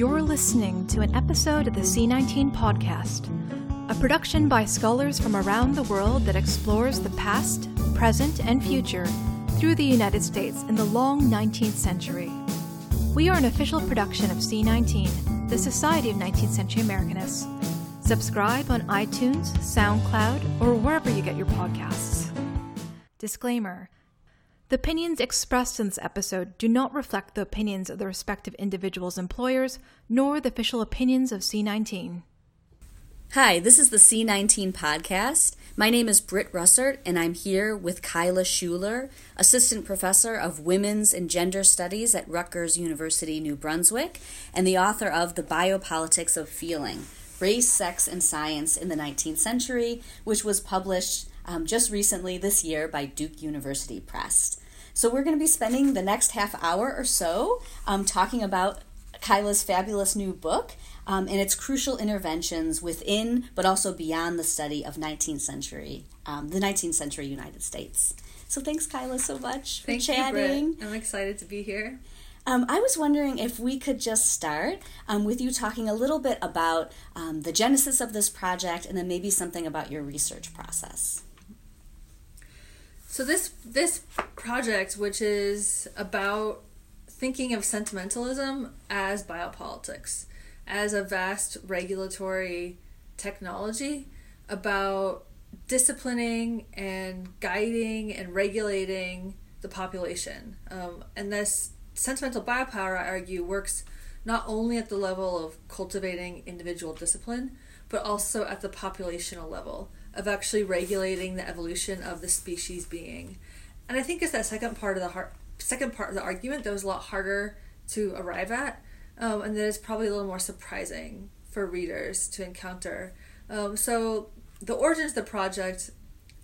You're listening to an episode of the C19 podcast, a production by scholars from around the world that explores the past, present, and future through the United States in the long 19th century. We are an official production of C19, the Society of 19th Century Americanists. Subscribe on iTunes, SoundCloud, or wherever you get your podcasts. Disclaimer The opinions expressed in this episode do not reflect the opinions of the respective individuals' employers, nor the official opinions of C19. Hi, this is the C19 podcast. My name is Britt Rusert, and I'm here with Kyla Schuller, Assistant Professor of Women's and Gender Studies at Rutgers University, New Brunswick, and the author of The Biopolitics of Feeling Race, Sex, and Science in the 19th Century, which was published um, just recently this year by Duke University Press. So, we're going to be spending the next half hour or so um, talking about Kyla's fabulous new book um, and its crucial interventions within, but also beyond the study of 19th century, um, the 19th century United States. So, thanks, Kyla, so much for Thank chatting. You. I'm excited to be here. Um, I was wondering if we could just start um, with you talking a little bit about um, the genesis of this project and then maybe something about your research process. So this this project, which is about thinking of sentimentalism as biopolitics, as a vast regulatory technology about disciplining and guiding and regulating the population. Um, and this sentimental biopower, I argue, works not only at the level of cultivating individual discipline, but also at the populational level of actually regulating the evolution of the species being. And I think it's that second part of the har- second part of the argument that was a lot harder to arrive at, um, and that is probably a little more surprising for readers to encounter. Um, so the origins of the project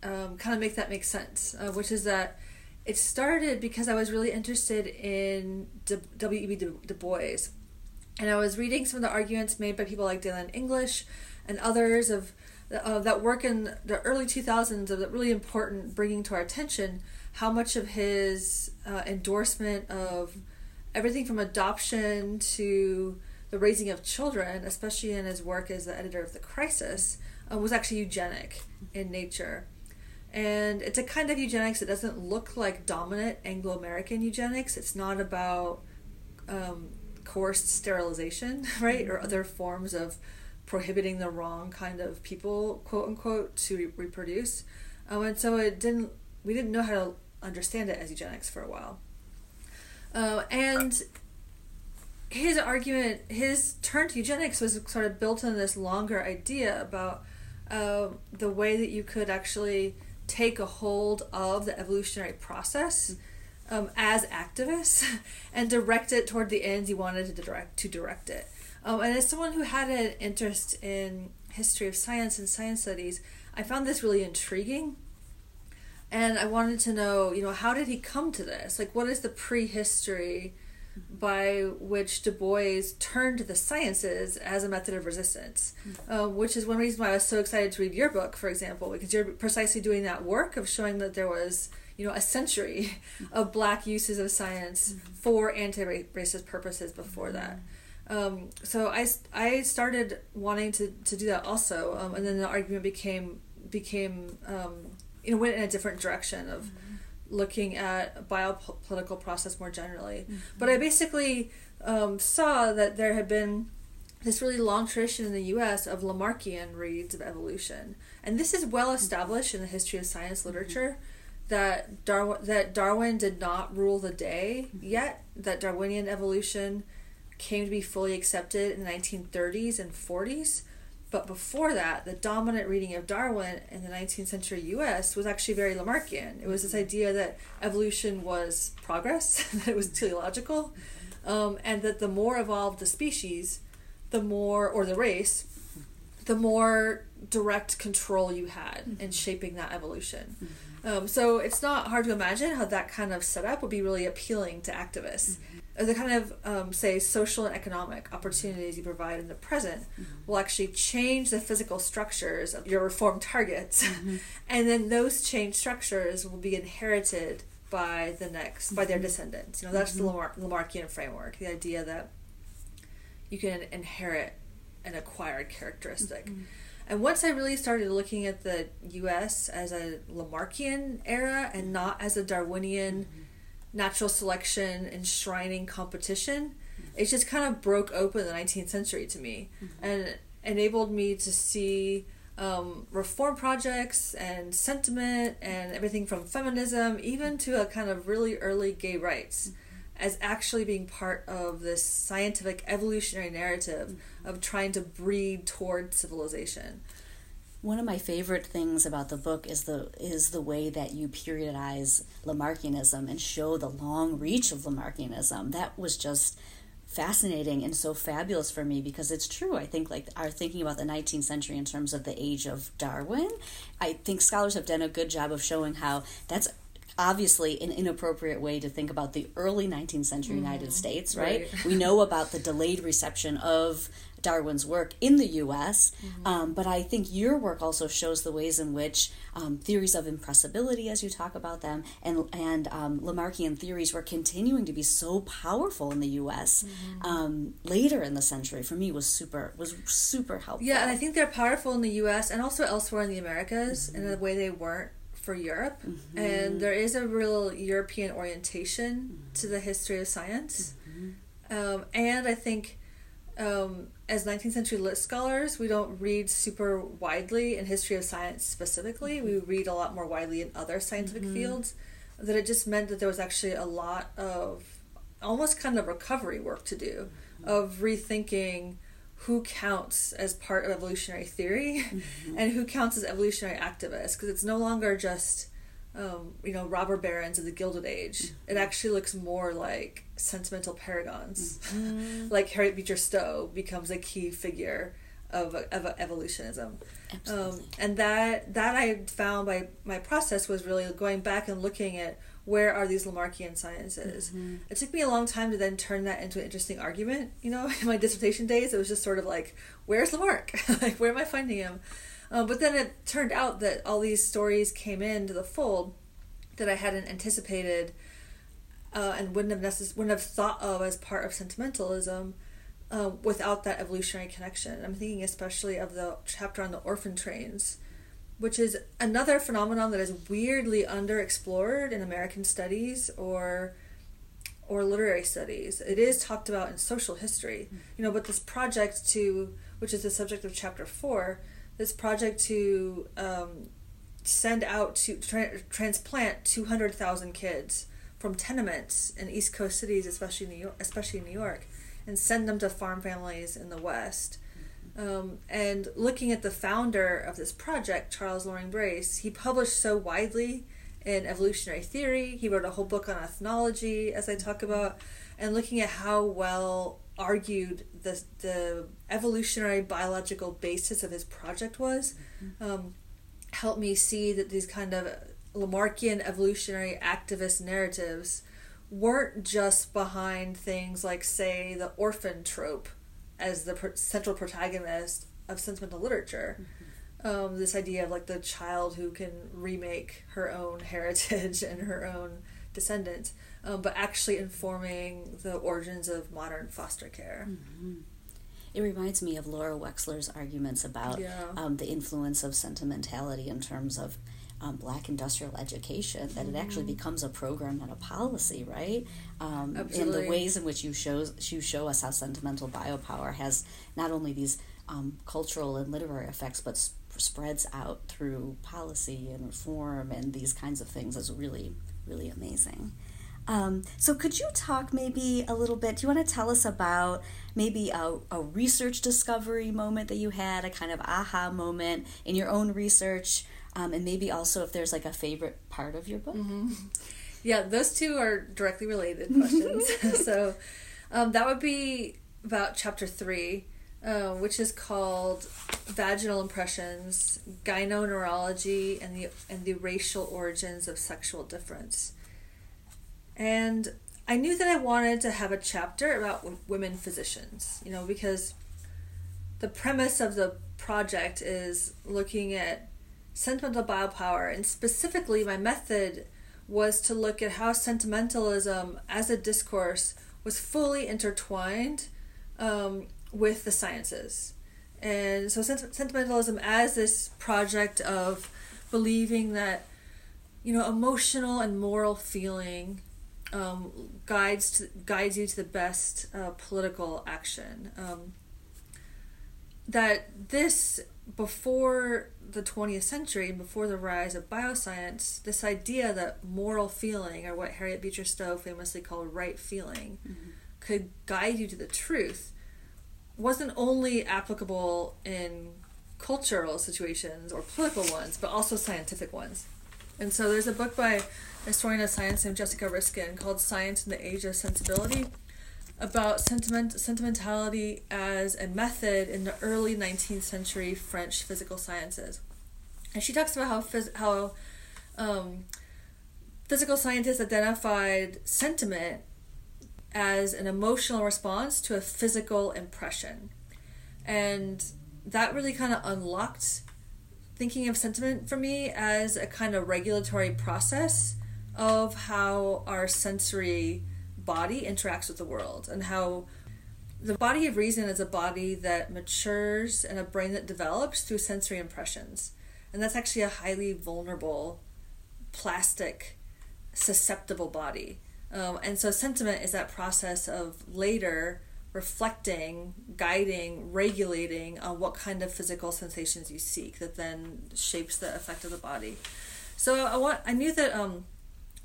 um, kind of make that make sense, uh, which is that it started because I was really interested in W.E.B. Du-, Du Bois. And I was reading some of the arguments made by people like Daylanne English and others of uh, that work in the early 2000s of really important bringing to our attention how much of his uh, endorsement of everything from adoption to the raising of children, especially in his work as the editor of The Crisis, uh, was actually eugenic in nature. And it's a kind of eugenics that doesn't look like dominant Anglo American eugenics. It's not about um, coerced sterilization, right, or other forms of prohibiting the wrong kind of people, quote unquote, to re- reproduce. Um, and so it didn't. We didn't know how to understand it as eugenics for a while. Uh, and his argument, his turn to eugenics was sort of built on this longer idea about uh, the way that you could actually take a hold of the evolutionary process um, as activists and direct it toward the ends you wanted to direct to direct it. Um, and as someone who had an interest in history of science and science studies, I found this really intriguing. And I wanted to know, you know, how did he come to this? Like, what is the prehistory by which Du Bois turned to the sciences as a method of resistance? Um, which is one reason why I was so excited to read your book, for example, because you're precisely doing that work of showing that there was, you know, a century of black uses of science for anti-racist purposes before that. Um, so I, I started wanting to, to do that also, um, and then the argument became became um, you know went in a different direction of mm-hmm. looking at biopolitical process more generally. Mm-hmm. But I basically um, saw that there had been this really long tradition in the U.S. of Lamarckian reads of evolution, and this is well established in the history of science mm-hmm. literature. That Darwin that Darwin did not rule the day yet. That Darwinian evolution came to be fully accepted in the 1930s and 40s. But before that, the dominant reading of Darwin in the 19th century US was actually very Lamarckian. It was this idea that evolution was progress, that it was teleological, um, and that the more evolved the species, the more, or the race, the more direct control you had in shaping that evolution. Um, so it's not hard to imagine how that kind of setup would be really appealing to activists the kind of um, say social and economic opportunities you provide in the present mm-hmm. will actually change the physical structures of your reform targets mm-hmm. and then those changed structures will be inherited by the next mm-hmm. by their mm-hmm. descendants you know that's the mm-hmm. Lamar- lamarckian framework the idea that you can inherit an acquired characteristic. Mm-hmm. And once I really started looking at the US as a Lamarckian era and not as a Darwinian. Natural selection enshrining competition, mm-hmm. it just kind of broke open the 19th century to me mm-hmm. and enabled me to see um, reform projects and sentiment and everything from feminism, even to a kind of really early gay rights as actually being part of this scientific evolutionary narrative mm-hmm. of trying to breed toward civilization. One of my favorite things about the book is the is the way that you periodize Lamarckianism and show the long reach of Lamarckianism. That was just fascinating and so fabulous for me because it's true. I think like our thinking about the 19th century in terms of the age of Darwin, I think scholars have done a good job of showing how that's obviously an inappropriate way to think about the early 19th century mm. United States, right? right. we know about the delayed reception of Darwin's work in the US, mm-hmm. um, but I think your work also shows the ways in which um, theories of impressibility, as you talk about them, and, and um, Lamarckian theories were continuing to be so powerful in the US mm-hmm. Um, later in the century. For me, was super was super helpful. Yeah, and I think they're powerful in the US and also elsewhere in the Americas mm-hmm. in a way they weren't for Europe, mm-hmm. and there is a real European orientation mm-hmm. to the history of science. Mm-hmm. Um, and I think um, as 19th century lit scholars, we don't read super widely in history of science specifically. We mm-hmm. read a lot more widely in other scientific mm-hmm. fields. That it just meant that there was actually a lot of almost kind of recovery work to do mm-hmm. of rethinking who counts as part of evolutionary theory mm-hmm. and who counts as evolutionary activists because it's no longer just um, you know robber barons of the gilded age it actually looks more like sentimental paragons mm-hmm. like harriet beecher stowe becomes a key figure of, of evolutionism um, and that that i found by my process was really going back and looking at where are these Lamarckian sciences? Mm-hmm. It took me a long time to then turn that into an interesting argument. You know, in my dissertation days, it was just sort of like, where's Lamarck? like, where am I finding him? Um, but then it turned out that all these stories came into the fold that I hadn't anticipated uh, and wouldn't have necess- wouldn't have thought of as part of sentimentalism uh, without that evolutionary connection. I'm thinking especially of the chapter on the orphan trains which is another phenomenon that is weirdly underexplored in American studies or or literary studies. It is talked about in social history, you know, but this project to which is the subject of chapter four, this project to um, send out to tra- transplant two hundred thousand kids from tenements in East Coast cities, especially New York, especially New York, and send them to farm families in the West um, and looking at the founder of this project, Charles Loring Brace, he published so widely in evolutionary theory. He wrote a whole book on ethnology, as I talk about, and looking at how well argued the the evolutionary biological basis of his project was, mm-hmm. um, helped me see that these kind of Lamarckian evolutionary activist narratives weren't just behind things like, say, the orphan trope as the pro- central protagonist of sentimental literature. Mm-hmm. Um, this idea of like the child who can remake her own heritage and her own descendants, um, but actually informing the origins of modern foster care. Mm-hmm. It reminds me of Laura Wexler's arguments about yeah. um, the influence of sentimentality in terms of um, black industrial education that it actually mm-hmm. becomes a program and a policy right um, and the ways in which you show you show us how sentimental biopower has not only these um, cultural and literary effects but sp- spreads out through policy and reform and these kinds of things is really really amazing um, so could you talk maybe a little bit do you want to tell us about maybe a, a research discovery moment that you had a kind of aha moment in your own research um, and maybe also if there's like a favorite part of your book. Mm-hmm. Yeah, those two are directly related questions. so um, that would be about chapter three, uh, which is called "Vaginal Impressions: Gynoneurology and the and the Racial Origins of Sexual Difference." And I knew that I wanted to have a chapter about women physicians, you know, because the premise of the project is looking at sentimental biopower, and specifically, my method was to look at how sentimentalism as a discourse was fully intertwined um, with the sciences. And so sent- sentimentalism as this project of believing that you know emotional and moral feeling um, guides to, guides you to the best uh, political action. Um, that this before the 20th century and before the rise of bioscience, this idea that moral feeling, or what Harriet Beecher Stowe famously called right feeling, mm-hmm. could guide you to the truth, wasn't only applicable in cultural situations or political ones, but also scientific ones. And so there's a book by historian of science named Jessica Riskin called Science in the Age of Sensibility about sentiment sentimentality as a method in the early 19th century French physical sciences. And she talks about how phys- how um, physical scientists identified sentiment as an emotional response to a physical impression. And that really kind of unlocked thinking of sentiment for me as a kind of regulatory process of how our sensory body interacts with the world and how the body of reason is a body that matures and a brain that develops through sensory impressions. And that's actually a highly vulnerable, plastic, susceptible body. Um, and so sentiment is that process of later reflecting, guiding, regulating on what kind of physical sensations you seek that then shapes the effect of the body. So I want I knew that um,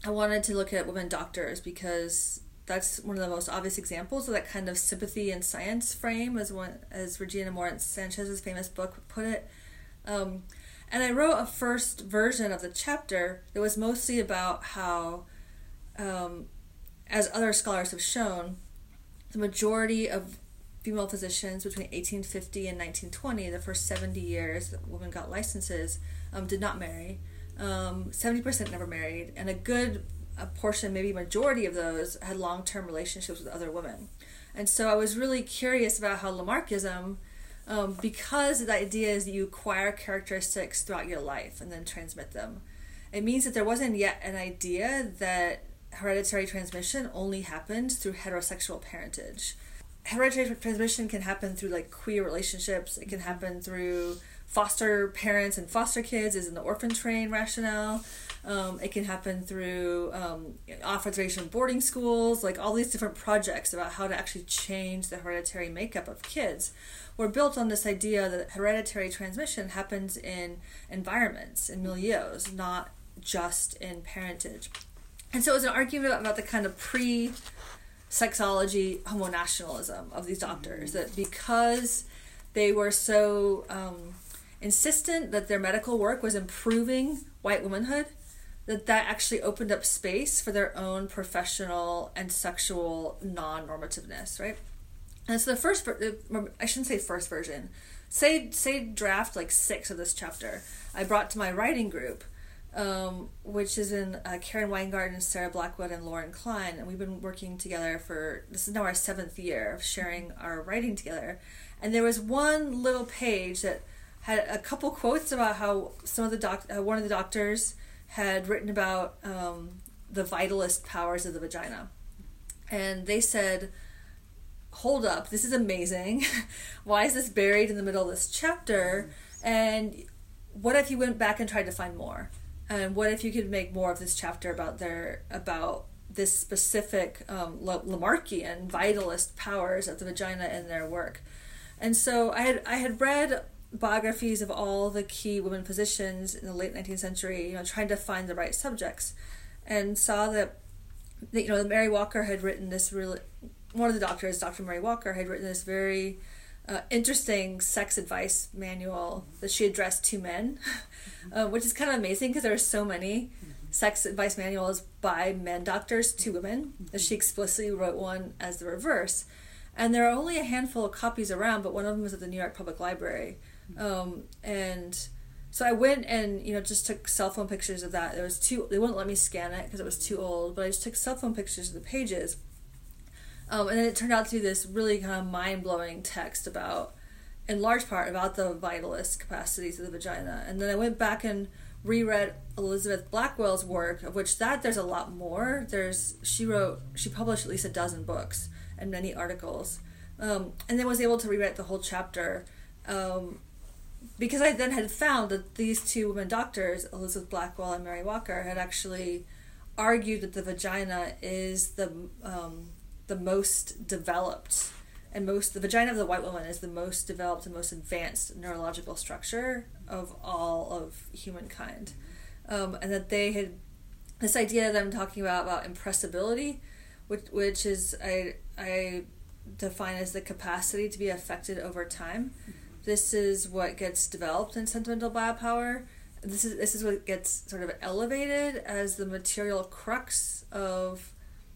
I wanted to look at women doctors because that's one of the most obvious examples of that kind of sympathy and science frame, as one as Regina Morantz-Sanchez's famous book put it. Um, and I wrote a first version of the chapter that was mostly about how, um, as other scholars have shown, the majority of female physicians between 1850 and 1920, the first 70 years that women got licenses, um, did not marry. Um, 70% never married, and a good a portion, maybe majority of those, had long term relationships with other women. And so I was really curious about how Lamarckism, um, because the idea is that you acquire characteristics throughout your life and then transmit them, it means that there wasn't yet an idea that hereditary transmission only happens through heterosexual parentage. Hereditary transmission can happen through like queer relationships. It can happen through foster parents and foster kids, is in the orphan train rationale. Um, it can happen through um, authorization boarding schools, like all these different projects about how to actually change the hereditary makeup of kids were built on this idea that hereditary transmission happens in environments, in milieus, not just in parentage. And so it was an argument about the kind of pre sexology homonationalism of these doctors that because they were so um, insistent that their medical work was improving white womanhood that that actually opened up space for their own professional and sexual non-normativeness right and so the first i shouldn't say first version say say draft like six of this chapter i brought to my writing group um, which is in uh, Karen Weingarten, Sarah Blackwood, and Lauren Klein. And we've been working together for this is now our seventh year of sharing our writing together. And there was one little page that had a couple quotes about how some of the doc, uh, one of the doctors had written about um, the vitalist powers of the vagina. And they said, hold up, this is amazing. Why is this buried in the middle of this chapter? And what if you went back and tried to find more? And what if you could make more of this chapter about their about this specific um, Lamarckian vitalist powers of the vagina in their work? And so I had I had read biographies of all the key women physicians in the late 19th century, you know, trying to find the right subjects, and saw that, that you know Mary Walker had written this really one of the doctors, Dr. Mary Walker, had written this very uh, interesting sex advice manual that she addressed to men, uh, which is kind of amazing because there are so many sex advice manuals by men doctors to women that she explicitly wrote one as the reverse. And there are only a handful of copies around, but one of them is at the New York Public Library. Um, and so I went and you know just took cell phone pictures of that. There was too they wouldn't let me scan it because it was too old, but I just took cell phone pictures of the pages um, and then it turned out to be this really kind of mind blowing text about, in large part, about the vitalist capacities of the vagina. And then I went back and reread Elizabeth Blackwell's work, of which that there's a lot more. There's she wrote she published at least a dozen books and many articles um, and then was able to rewrite the whole chapter um, because I then had found that these two women doctors, Elizabeth Blackwell and Mary Walker, had actually argued that the vagina is the um, the most developed and most the vagina of the white woman is the most developed and most advanced neurological structure of all of humankind, um, and that they had this idea that I'm talking about about impressibility, which which is I I define as the capacity to be affected over time. This is what gets developed in sentimental biopower. This is this is what gets sort of elevated as the material crux of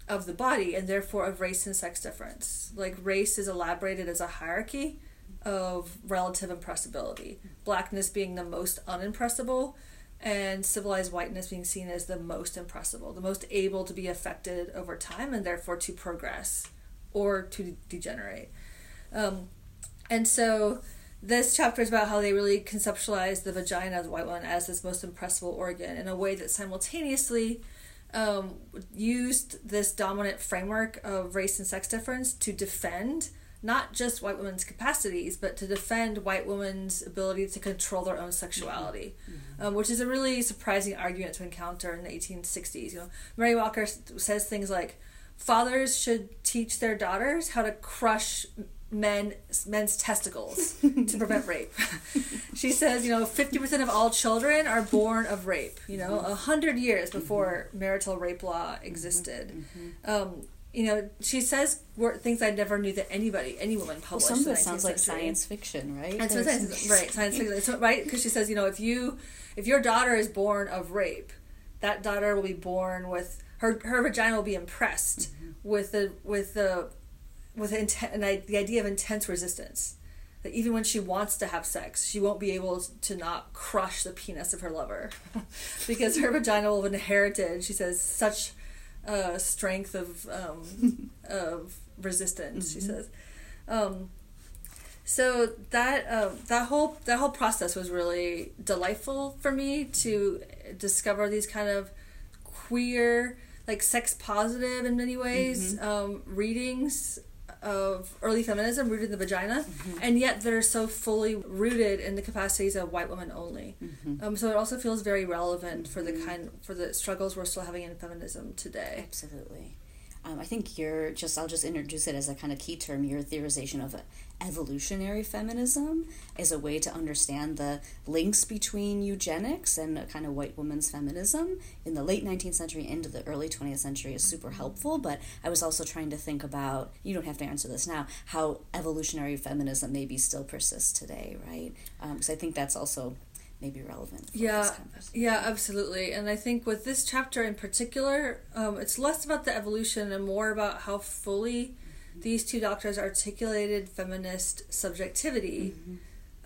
of the body and therefore of race and sex difference. Like race is elaborated as a hierarchy of relative impressibility. Blackness being the most unimpressible and civilized whiteness being seen as the most impressible, the most able to be affected over time and therefore to progress or to degenerate. Um, and so this chapter is about how they really conceptualize the vagina of the white one as this most impressible organ in a way that simultaneously um, used this dominant framework of race and sex difference to defend not just white women's capacities, but to defend white women's ability to control their own sexuality, mm-hmm. um, which is a really surprising argument to encounter in the 1860s. You know, Mary Walker says things like, "Fathers should teach their daughters how to crush men men's testicles to prevent rape. she says, you know, fifty percent of all children are born of rape. You know, a hundred years before marital rape law existed. Mm-hmm. Um, you know, she says things I never knew that anybody, any woman published. Well, some of it sounds like science fiction, right? And science, right, science fiction, so, right? Because she says, you know, if you, if your daughter is born of rape, that daughter will be born with her her vagina will be impressed mm-hmm. with the with the with inten- and I, the idea of intense resistance that even when she wants to have sex, she won't be able to not crush the penis of her lover because her vagina will have inherited, she says, such uh, strength of um, of resistance. Mm-hmm. She says. Um, so that uh, that whole that whole process was really delightful for me to discover these kind of queer like sex positive in many ways mm-hmm. um, readings of early feminism rooted in the vagina, mm-hmm. and yet that are so fully rooted in the capacities of white women only. Mm-hmm. Um, so it also feels very relevant for the mm-hmm. kind for the struggles we're still having in feminism today. Absolutely. Um, I think you're just, I'll just introduce it as a kind of key term, your theorization of evolutionary feminism as a way to understand the links between eugenics and a kind of white woman's feminism in the late 19th century into the early 20th century is super helpful. But I was also trying to think about, you don't have to answer this now, how evolutionary feminism maybe still persists today, right? Because um, I think that's also maybe relevant. yeah, yeah, absolutely. And I think with this chapter in particular, um, it's less about the evolution and more about how fully these two doctors articulated feminist subjectivity. Mm-hmm.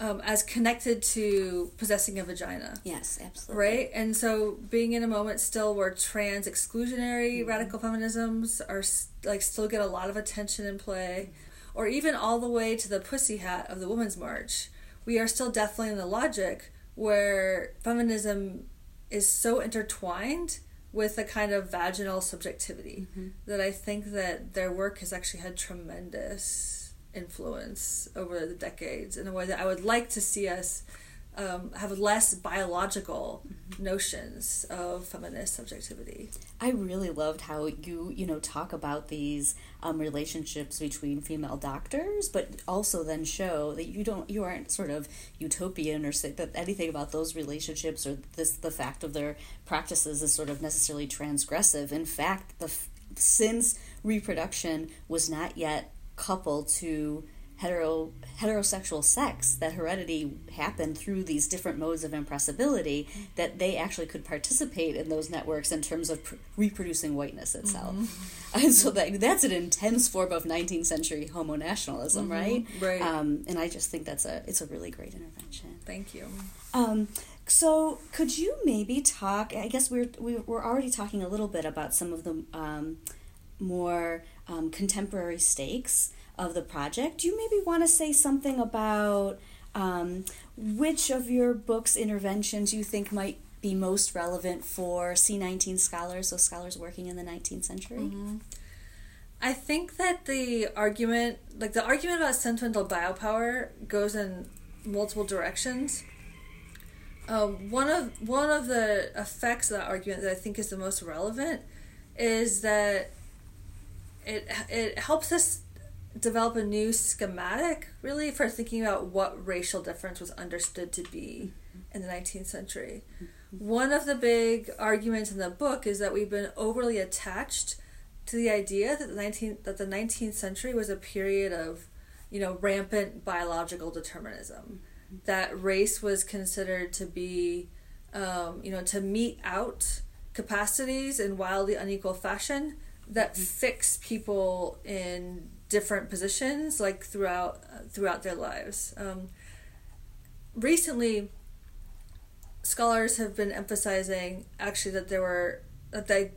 Um, as connected to possessing a vagina. Yes, absolutely. Right? And so being in a moment still where trans exclusionary mm-hmm. radical feminisms are like still get a lot of attention in play, or even all the way to the pussy hat of the Women's March, we are still definitely in the logic where feminism is so intertwined with a kind of vaginal subjectivity mm-hmm. that I think that their work has actually had tremendous influence over the decades in a way that I would like to see us um, have less biological mm-hmm. notions of feminist subjectivity. I really loved how you you know talk about these um, relationships between female doctors, but also then show that you don't you aren't sort of utopian or say that anything about those relationships or this the fact of their practices is sort of necessarily transgressive. In fact, the since reproduction was not yet coupled to hetero heterosexual sex that heredity happened through these different modes of impressibility that they actually could participate in those networks in terms of pr- reproducing whiteness itself. Mm-hmm. and so that that's an intense form of 19th century homo nationalism mm-hmm. right? Right. Um, and i just think that's a it's a really great intervention. Thank you. Um, so could you maybe talk i guess we're we're already talking a little bit about some of the um, more um, contemporary stakes of the project. Do you maybe want to say something about um, which of your books' interventions you think might be most relevant for C19 scholars, so scholars working in the 19th century? Mm-hmm. I think that the argument, like the argument about sentimental biopower, goes in multiple directions. Um, one of one of the effects of that argument that I think is the most relevant is that it it helps us develop a new schematic really for thinking about what racial difference was understood to be in the 19th century. One of the big arguments in the book is that we've been overly attached to the idea that the 19th that the 19th century was a period of you know rampant biological determinism that race was considered to be um, you know to mete out capacities in wildly unequal fashion that fix people in different positions like throughout uh, throughout their lives. Um, recently scholars have been emphasizing actually that there were that they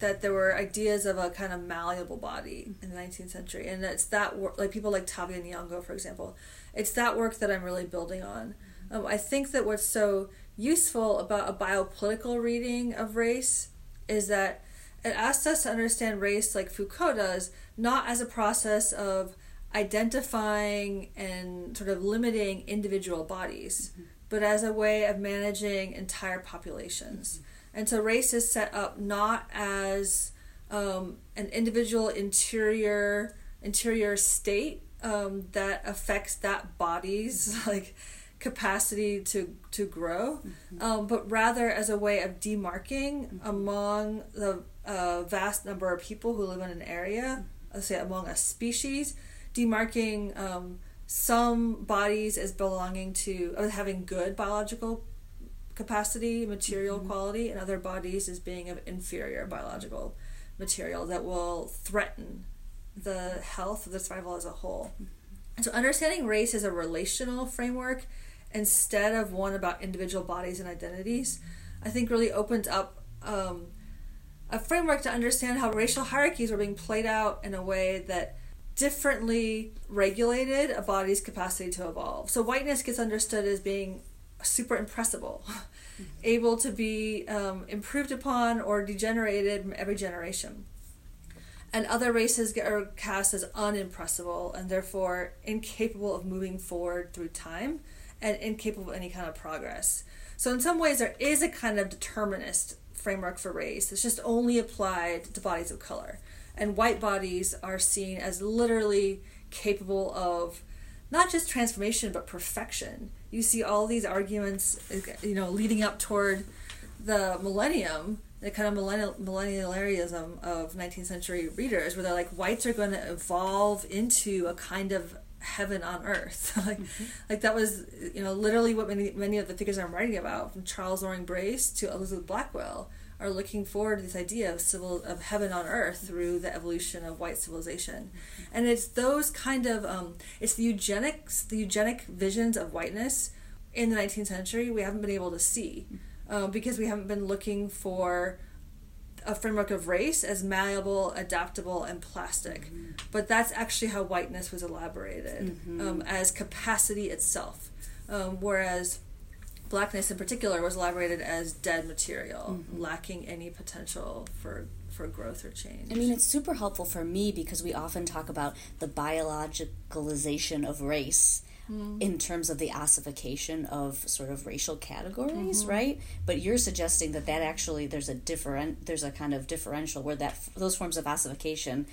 that there were ideas of a kind of malleable body in the 19th century. And it's that work like people like Tavia Nyong'o for example it's that work that I'm really building on. Um, I think that what's so useful about a biopolitical reading of race is that it asks us to understand race like Foucault does not as a process of identifying and sort of limiting individual bodies mm-hmm. but as a way of managing entire populations mm-hmm and so race is set up not as um, an individual interior interior state um, that affects that body's like capacity to to grow, mm-hmm. um, but rather as a way of demarking mm-hmm. among the uh, vast number of people who live in an area, let's say among a species, demarking um, some bodies as belonging to uh, having good biological capacity, material mm-hmm. quality, and other bodies as being of inferior biological material that will threaten the health of the survival as a whole. Mm-hmm. So, understanding race as a relational framework instead of one about individual bodies and identities, I think really opens up um, a framework to understand how racial hierarchies were being played out in a way that differently regulated a body's capacity to evolve. So, whiteness gets understood as being super impressible, able to be um, improved upon or degenerated every generation. And other races get, are cast as unimpressible and therefore incapable of moving forward through time and incapable of any kind of progress. So, in some ways, there is a kind of determinist framework for race. It's just only applied to bodies of color. And white bodies are seen as literally capable of not just transformation, but perfection you see all these arguments, you know, leading up toward the millennium, the kind of millennial millennialism of 19th century readers, where they're like, whites are going to evolve into a kind of heaven on earth. like, mm-hmm. like that was, you know, literally what many many of the figures I'm writing about, from Charles Loring Brace to Elizabeth Blackwell, are looking forward to this idea of civil of heaven on earth through the evolution of white civilization, and it's those kind of um, it's the eugenics the eugenic visions of whiteness in the 19th century we haven't been able to see um, because we haven't been looking for a framework of race as malleable, adaptable, and plastic. Mm-hmm. But that's actually how whiteness was elaborated mm-hmm. um, as capacity itself, um, whereas blackness in particular was elaborated as dead material, mm-hmm. lacking any potential for for growth or change. I mean, it's super helpful for me because we often talk about the biologicalization of race. Mm-hmm. In terms of the ossification of sort of racial categories, mm-hmm. right? But you're suggesting that that actually there's a different there's a kind of differential where that those forms of ossification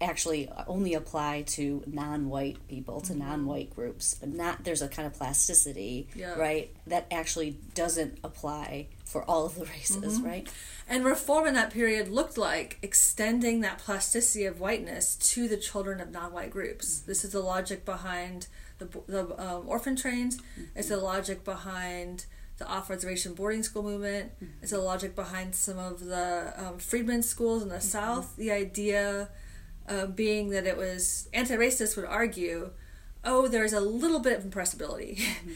actually only apply to non-white people to mm-hmm. non-white groups but not there's a kind of plasticity yeah. right that actually doesn't apply for all of the races mm-hmm. right and reform in that period looked like extending that plasticity of whiteness to the children of non-white groups mm-hmm. this is the logic behind the, the um, orphan trains mm-hmm. it's the logic behind the off-reservation boarding school movement mm-hmm. it's the logic behind some of the um, freedmen schools in the mm-hmm. south the idea uh, being that it was anti-racists would argue, oh, there's a little bit of impressibility mm-hmm.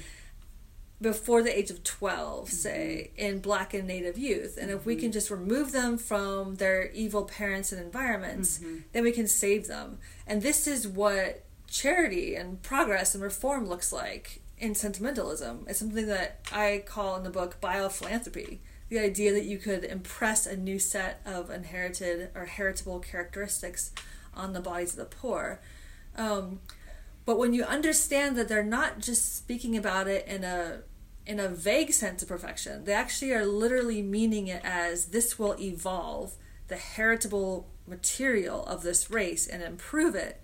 before the age of 12, mm-hmm. say, in black and native youth. And if we can mm-hmm. just remove them from their evil parents and environments, then we can save them. And this is what charity and progress and reform looks like in sentimentalism. It's something that I call in the book biophilanthropy the idea that you could impress a new set of inherited or heritable characteristics on the bodies of the poor. Um, but when you understand that they're not just speaking about it in a in a vague sense of perfection, they actually are literally meaning it as this will evolve the heritable material of this race and improve it.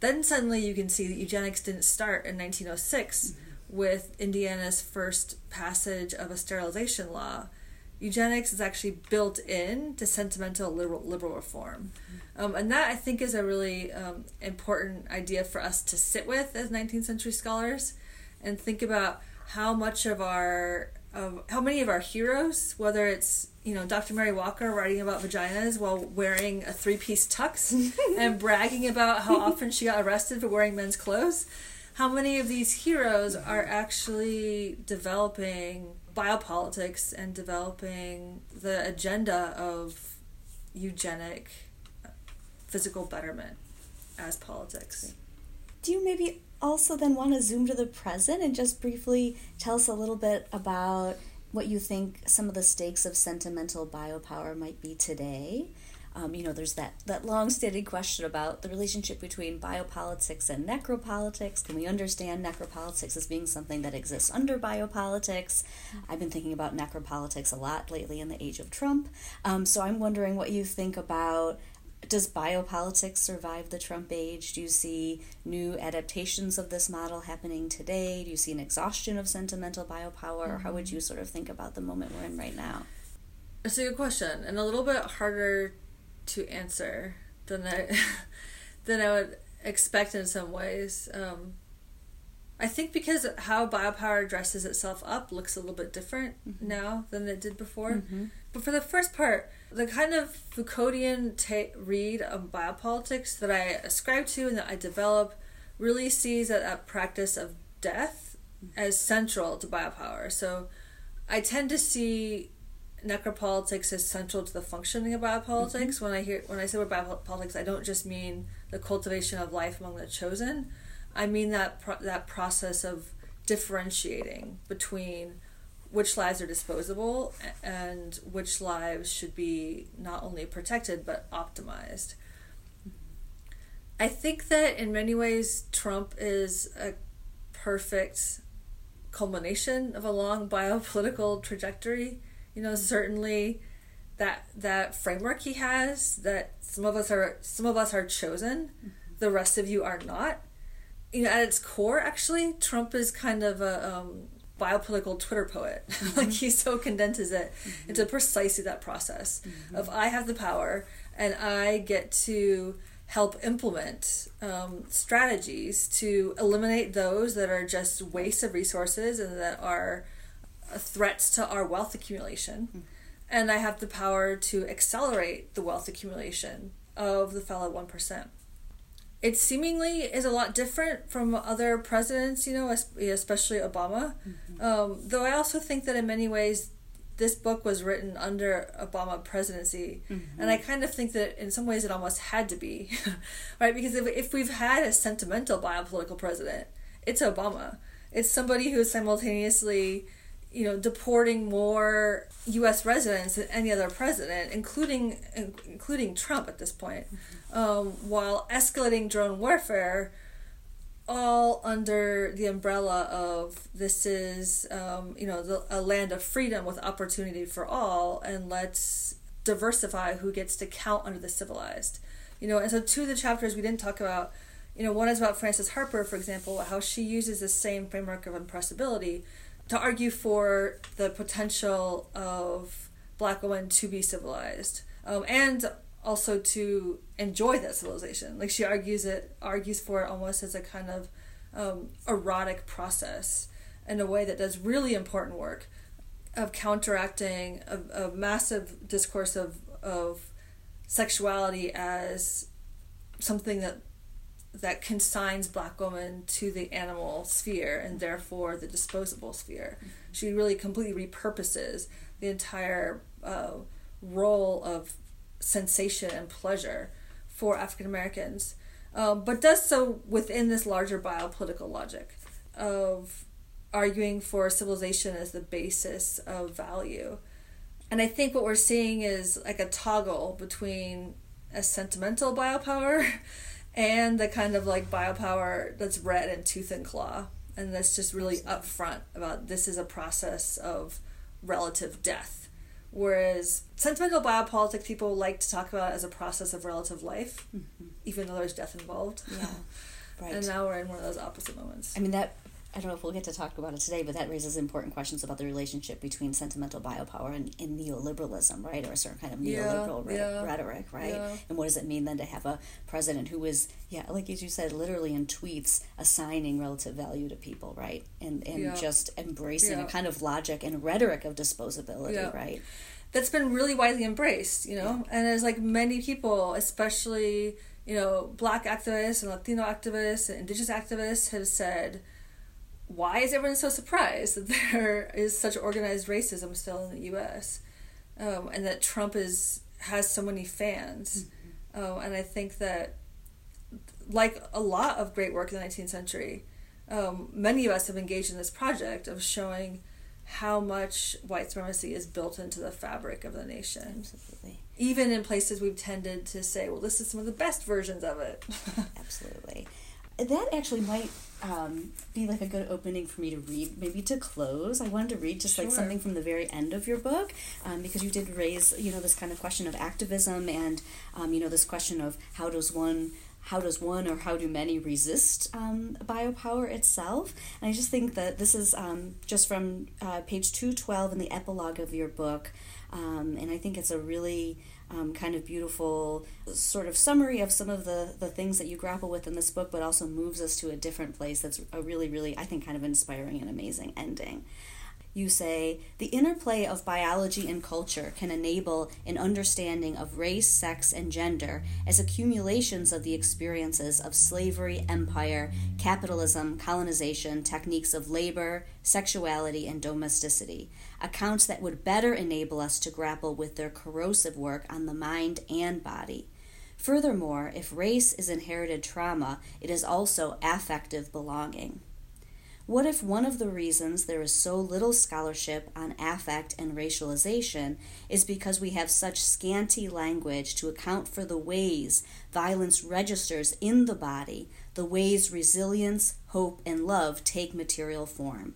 Then suddenly you can see that eugenics didn't start in 1906 mm-hmm. with Indiana's first passage of a sterilization law. Eugenics is actually built in to sentimental liberal, liberal reform. Mm-hmm. Um, and that I think is a really um, important idea for us to sit with as 19th century scholars and think about how much of our of how many of our heroes, whether it's you know Dr. Mary Walker writing about vaginas while wearing a three-piece tux and bragging about how often she got arrested for wearing men's clothes, how many of these heroes are actually developing biopolitics and developing the agenda of eugenic physical betterment as politics. Do you maybe also then want to zoom to the present and just briefly tell us a little bit about what you think some of the stakes of sentimental biopower might be today. Um, you know, there's that, that long standing question about the relationship between biopolitics and necropolitics. Can we understand necropolitics as being something that exists under biopolitics? I've been thinking about necropolitics a lot lately in the age of Trump. Um, so I'm wondering what you think about does biopolitics survive the Trump age? Do you see new adaptations of this model happening today? Do you see an exhaustion of sentimental biopower? Mm-hmm. Or how would you sort of think about the moment we're in right now? It's a good question and a little bit harder to answer than I than I would expect in some ways. Um, I think because how biopower dresses itself up looks a little bit different mm-hmm. now than it did before. Mm-hmm. But for the first part, the kind of Foucauldian ta- read of biopolitics that I ascribe to and that I develop really sees that, that practice of death as central to biopower. So I tend to see necropolitics as central to the functioning of biopolitics. Mm-hmm. When I hear when I say about biopolitics, I don't just mean the cultivation of life among the chosen. I mean that pro- that process of differentiating between which lives are disposable and which lives should be not only protected but optimized. I think that in many ways Trump is a perfect culmination of a long biopolitical trajectory. You know, certainly that that framework he has that some of us are some of us are chosen, mm-hmm. the rest of you are not. You know, at its core, actually, Trump is kind of a um, biopolitical Twitter poet. Mm-hmm. like he so condenses it mm-hmm. into precisely that process mm-hmm. of I have the power and I get to help implement um, strategies to eliminate those that are just waste of resources and that are threats to our wealth accumulation. Mm-hmm. And I have the power to accelerate the wealth accumulation of the fellow 1% it seemingly is a lot different from other presidents, you know, especially Obama. Mm-hmm. Um, though I also think that in many ways, this book was written under Obama presidency, mm-hmm. and I kind of think that in some ways it almost had to be, right? Because if if we've had a sentimental biopolitical president, it's Obama. It's somebody who is simultaneously you know, deporting more U.S. residents than any other president, including including Trump at this point, mm-hmm. Um, while escalating drone warfare, all under the umbrella of this is um, you know the, a land of freedom with opportunity for all, and let's diversify who gets to count under the civilized, you know. And so two of the chapters we didn't talk about. You know, one is about Frances Harper, for example, how she uses the same framework of impressibility to argue for the potential of black women to be civilized um, and also to enjoy that civilization like she argues it argues for it almost as a kind of um, erotic process in a way that does really important work of counteracting a, a massive discourse of, of sexuality as something that that consigns black women to the animal sphere and therefore the disposable sphere. Mm-hmm. She really completely repurposes the entire uh, role of sensation and pleasure for African Americans, um, but does so within this larger biopolitical logic of arguing for civilization as the basis of value. and I think what we're seeing is like a toggle between a sentimental biopower and the kind of like biopower that's red and tooth and claw. And that's just really upfront about this is a process of relative death. Whereas sentimental biopolitics people like to talk about as a process of relative life, mm-hmm. even though there's death involved. Yeah. Right. and now we're in one of those opposite moments. I mean that I don't know if we'll get to talk about it today, but that raises important questions about the relationship between sentimental biopower and, and neoliberalism, right? Or a certain kind of neoliberal yeah, yeah, rhetoric, right? Yeah. And what does it mean then to have a president who is, yeah, like as you said, literally in tweets assigning relative value to people, right? And and just embracing a kind of logic and rhetoric of disposability, right? That's been really widely embraced, you know? And there's like many people, especially, you know, black activists and Latino activists and indigenous activists have said, why is everyone so surprised that there is such organized racism still in the U.S. Um, and that Trump is has so many fans? Mm-hmm. Um, and I think that, like a lot of great work in the 19th century, um, many of us have engaged in this project of showing how much white supremacy is built into the fabric of the nation. Absolutely. Even in places we've tended to say, well, this is some of the best versions of it. Absolutely. That actually might um, be like a good opening for me to read, maybe to close. I wanted to read just sure. like something from the very end of your book, um, because you did raise, you know, this kind of question of activism and, um, you know, this question of how does one how does one or how do many resist um, biopower itself? And I just think that this is um, just from uh, page 212 in the epilogue of your book. Um, and I think it's a really um, kind of beautiful sort of summary of some of the, the things that you grapple with in this book, but also moves us to a different place that's a really, really, I think, kind of inspiring and amazing ending. You say, the interplay of biology and culture can enable an understanding of race, sex, and gender as accumulations of the experiences of slavery, empire, capitalism, colonization, techniques of labor, sexuality, and domesticity accounts that would better enable us to grapple with their corrosive work on the mind and body. Furthermore, if race is inherited trauma, it is also affective belonging. What if one of the reasons there is so little scholarship on affect and racialization is because we have such scanty language to account for the ways violence registers in the body, the ways resilience, hope, and love take material form?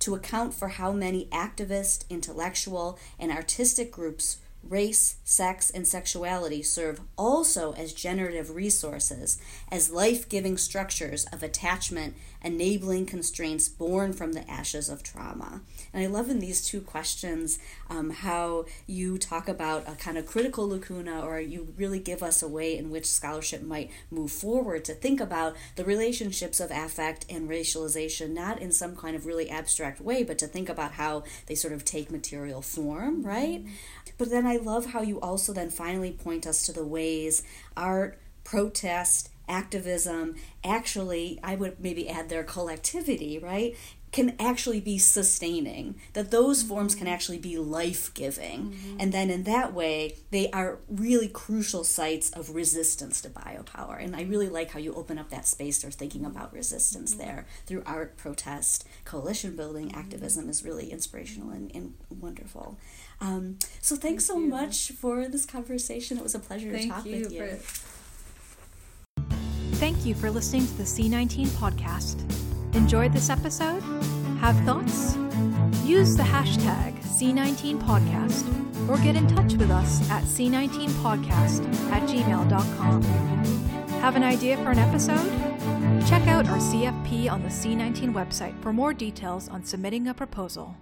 to account for how many activist, intellectual, and artistic groups race, sex, and sexuality serve also as generative resources, as life giving structures of attachment, enabling constraints born from the ashes of trauma. And I love in these two questions um, how you talk about a kind of critical lacuna, or you really give us a way in which scholarship might move forward to think about the relationships of affect and racialization, not in some kind of really abstract way, but to think about how they sort of take material form, right? Mm-hmm. But then I love how you also then finally point us to the ways art, protest, activism actually, I would maybe add their collectivity, right? Can actually be sustaining, that those forms can actually be life giving. Mm-hmm. And then in that way, they are really crucial sites of resistance to biopower. And I really like how you open up that space for thinking about resistance mm-hmm. there through art, protest, coalition building, mm-hmm. activism is really inspirational and, and wonderful. Um, so thanks Thank so you. much for this conversation. It was a pleasure Thank to talk you with you. Thank you for listening to the C19 podcast. Enjoyed this episode? Have thoughts? Use the hashtag C19podcast or get in touch with us at C19podcast at gmail.com. Have an idea for an episode? Check out our CFP on the C19 website for more details on submitting a proposal.